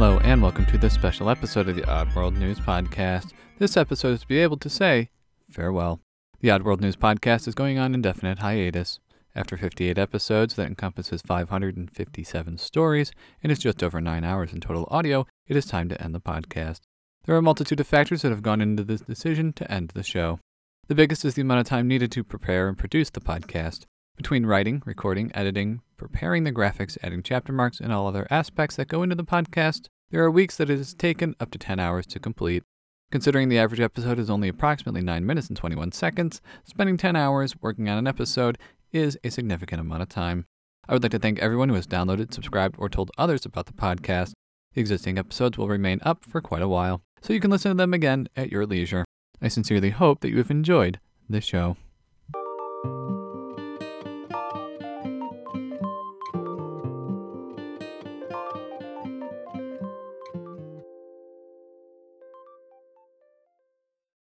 Hello, and welcome to this special episode of the Oddworld News Podcast. This episode is to be able to say farewell. The Oddworld News Podcast is going on indefinite hiatus. After 58 episodes that encompasses 557 stories and is just over 9 hours in total audio, it is time to end the podcast. There are a multitude of factors that have gone into this decision to end the show. The biggest is the amount of time needed to prepare and produce the podcast. Between writing, recording, editing, preparing the graphics, adding chapter marks, and all other aspects that go into the podcast, there are weeks that it has taken up to 10 hours to complete. Considering the average episode is only approximately 9 minutes and 21 seconds, spending 10 hours working on an episode is a significant amount of time. I would like to thank everyone who has downloaded, subscribed, or told others about the podcast. The existing episodes will remain up for quite a while, so you can listen to them again at your leisure. I sincerely hope that you have enjoyed this show.